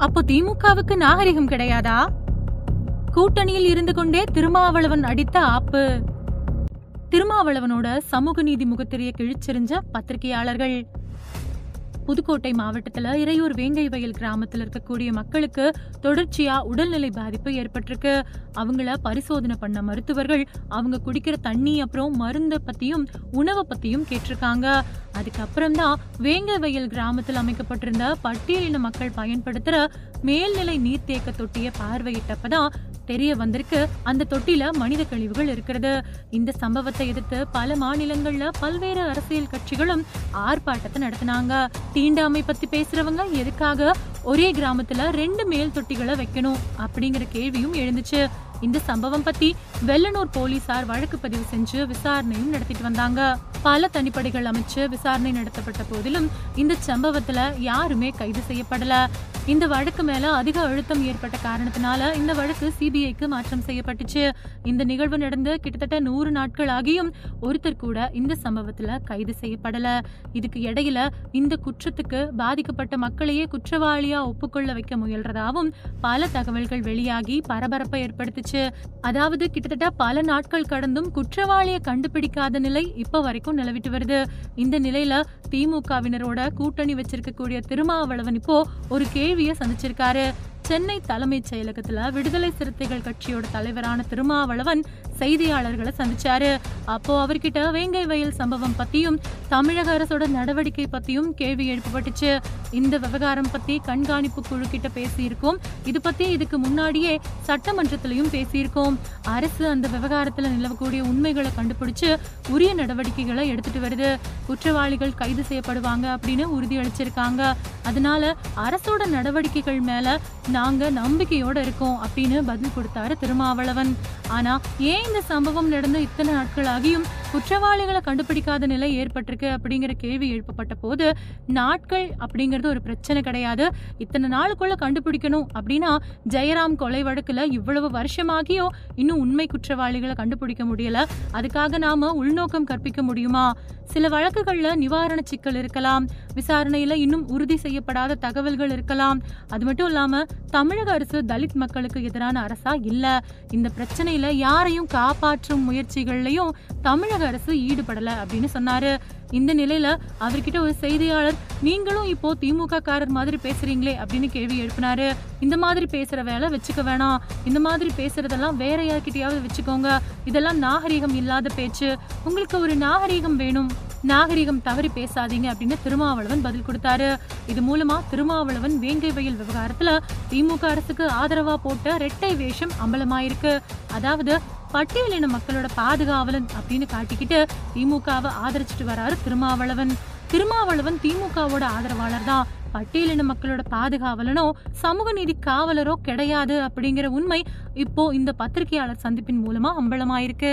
அப்போ திமுகவுக்கு நாகரிகம் கிடையாதா? கூட்டணியில் இருந்து கொண்டே திருமாவளவன் அடித்த ஆப்பு. திருமாவளவனோட சமூக நீதி முகத்திரையை கிழிச்செறிஞ்ச பத்திரிகையாளர்கள். புதுக்கோட்டை மாவட்டத்துல இறையூர் வேங்கை வயல் கிராமத்துல இருக்கக்கூடிய மக்களுக்கு தொடர்ச்சியா உடல்நிலை பாதிப்பு ஏற்பட்டிருக்கு. அவங்கள பரிசோதனை பண்ண மருத்துவர்கள் அவங்க குடிக்கிற தண்ணி அப்புறம் மருந்த பத்தியும் உணவை பத்தியும் கேட்டிருக்காங்க. அதுக்கப்புறம் தான் வேங்கை வயல் கிராமத்தில் அமைக்கப்பட்டிருந்த பட்டியலின மக்கள் பயன்படுத்துற மேல்நிலை நீர்த்தேக்க தொட்டியை பார்வையிட்டப்பதான் தெரிய வந்திருக்கு. அந்த தொட்டில மனித கழிவுகள் இருக்கிறது. இந்த சம்பவத்தை எதிர்த்து பல மாநிலங்கள்ல பல்வேறு அரசியல் கட்சிகளும் ஆர்ப்பாட்டத்தை நடத்தினாங்க. தீண்டாமை பத்தி பேசுறவங்க எதுக்காக ஒரே கிராமத்துல ரெண்டு மேல் தொட்டிகளை வைக்கணும் அப்படிங்கிற கேள்வியும் எழுந்துச்சு. இந்த சம்பவம் பத்தி வெள்ளனூர் போலீசார் வழக்கு பதிவு செஞ்சு விசாரணையும் நடத்திட்டு வந்தாங்க. பல தனிப்படைகள் அமைச்சு விசாரணை நடத்தப்பட்ட போதிலும் இந்த சம்பவத்துல யாருமே கைது செய்யப்படல. இந்த வழக்கு மேல அதிக அழுத்தம் ஏற்பட்ட காரணத்தினால இந்த வழக்கு சிபிஐக்கு மாற்றம் செய்யப்பட்டுச்சு. இந்த நிகழ்வு நடந்து கிட்டத்தட்ட நூறு நாட்கள் ஆகியும் ஒருத்தர் கூட இந்த சம்பவத்துல கைது செய்யப்படல. இதுக்கு இடையில இந்த குற்றத்துக்கு பாதிக்கப்பட்ட மக்களையே குற்றவாளியா ஒப்புக்கொள்ள வைக்க முயல்றதாவும் பல தகவல்கள் வெளியாகி பரபரப்பை ஏற்படுத்துச்சு. அதாவது கிட்டத்தட்ட பல நாட்கள் கடந்தும் குற்றவாளியை கண்டுபிடிக்காத நிலை இப்ப வரைக்கும் நிலவிட்டு வருது. இந்த நிலையில திமுகவினரோட கூட்டணி வச்சிருக்கக்கூடிய திருமாவளவன் இப்போ ஒரு கேள்வியை சந்திச்சிருக்காரு. சென்னை தலைமைச் செயலகத்துல விடுதலை சிறுத்தைகள் கட்சியோட தலைவரான திருமாவளவன் செய்தியாளர்களை சந்திச்சாரு. அப்போ அவர்கிட்ட வேங்கை வயல் சம்பவம் பத்தியும் தமிழக அரசோட நடவடிக்கை பத்தியும் கேள்வி எழுப்பப்பட்டுச்சு. இந்த விவகாரம் பத்தி கண்காணிப்பு குழு கிட்ட பேசியிருக்கோம். இது பத்தி இதுக்கு முன்னாடியே சட்டமன்றத்திலையும் பேசியிருக்கோம். அரசு அந்த விவகாரத்துல நிலவக்கூடிய உண்மைகளை கண்டுபிடிச்சு உரிய நடவடிக்கைகளை எடுத்துட்டு வருது. குற்றவாளிகள் கைது செய்யப்படுவாங்க அப்படின்னு உறுதியளிச்சிருக்காங்க. அதனால அரசோட நடவடிக்கைகள் மேல நாங்க நம்பிக்கையோட இருக்கோம் அப்படின்னு பதில் கொடுத்தாரு திருமாவளவன். ஆனா ஏன் இந்த சம்பவம் நடந்து இத்தனை நாட்கள் ஆகியும் குற்றவாளிகளை கண்டுபிடிக்காத நிலை ஏற்பட்டிருக்கு அப்படிங்கிற கேள்வி எழுப்பப்பட்ட போது நாட்கள் அப்படிங்கிறது ஒரு பிரச்சனை கிடையாது. இத்தனை நாளுக்குள்ள கண்டுபிடிக்கணும் அப்படின்னா ஜெயராம் கொலை வழக்குல இவ்வளவு வருஷமாகியோ இன்னும் உண்மை குற்றவாளிகளை கண்டுபிடிக்க முடியல. அதுக்காக நாம உள்நோக்கம் கற்பிக்க முடியுமா? சில வழக்குகள்ல நிவாரண சிக்கல் இருக்கலாம். விசாரணையில இன்னும் உறுதி செய்யப்படாத தகவல்கள் இருக்கலாம். அது மட்டும் இல்லாம தமிழக அரசு தலித் மக்களுக்கு எதிரான அரசா இல்ல. இந்த பிரச்சனையில யாரையும் காப்பாற்றும் முயற்சிகள்லயும் தமிழக அரசு ஈடுபடல அப்படின்னு சொன்னாரு. இந்த நிலையில அவர்கிட்ட ஒரு செய்தியாளர் நீங்களும் இப்போ திமுக காரர் மாதிரி பேசுறீங்களே அப்படின்னு கேள்வி எழுப்பினாரு. இந்த மாதிரி பேசுற வேலை வச்சுக்க வேணாம். இந்த மாதிரி பேசுறதெல்லாம் வேற யார்கிட்டயாவது வச்சுக்கோங்க. இதெல்லாம் நாகரிகம் இல்லாத பேச்சு. உங்களுக்கு ஒரு நாகரிகம் வேணும். நாகரிகம் தவறி பேசாதீங்க அப்படின்னு திருமாவளவன் பதில் கொடுத்தாரு. இது மூலமா திருமாவளவன் வேங்கை வயல் விவகாரத்துல திமுக அரசுக்கு ஆதரவா போட்ட ரெட்டை வேஷம் அம்பலமாயிருக்கு. அதாவது பட்டியலின மக்களோட பாதுகாவலன் அப்படின்னு காட்டிக்கிட்டு திமுகவை ஆதரிச்சிட்டு வராரு திருமாவளவன். திருமாவளவன் திமுகவோட ஆதரவாளர் தான். பட்டியலின மக்களோட பாதுகாவலனோ சமூக நீதி காவலரோ கிடையாது அப்படிங்கிற உண்மை இப்போ இந்த பத்திரிகையாளர் சந்திப்பின் மூலமா அம்பலமாயிருக்கு.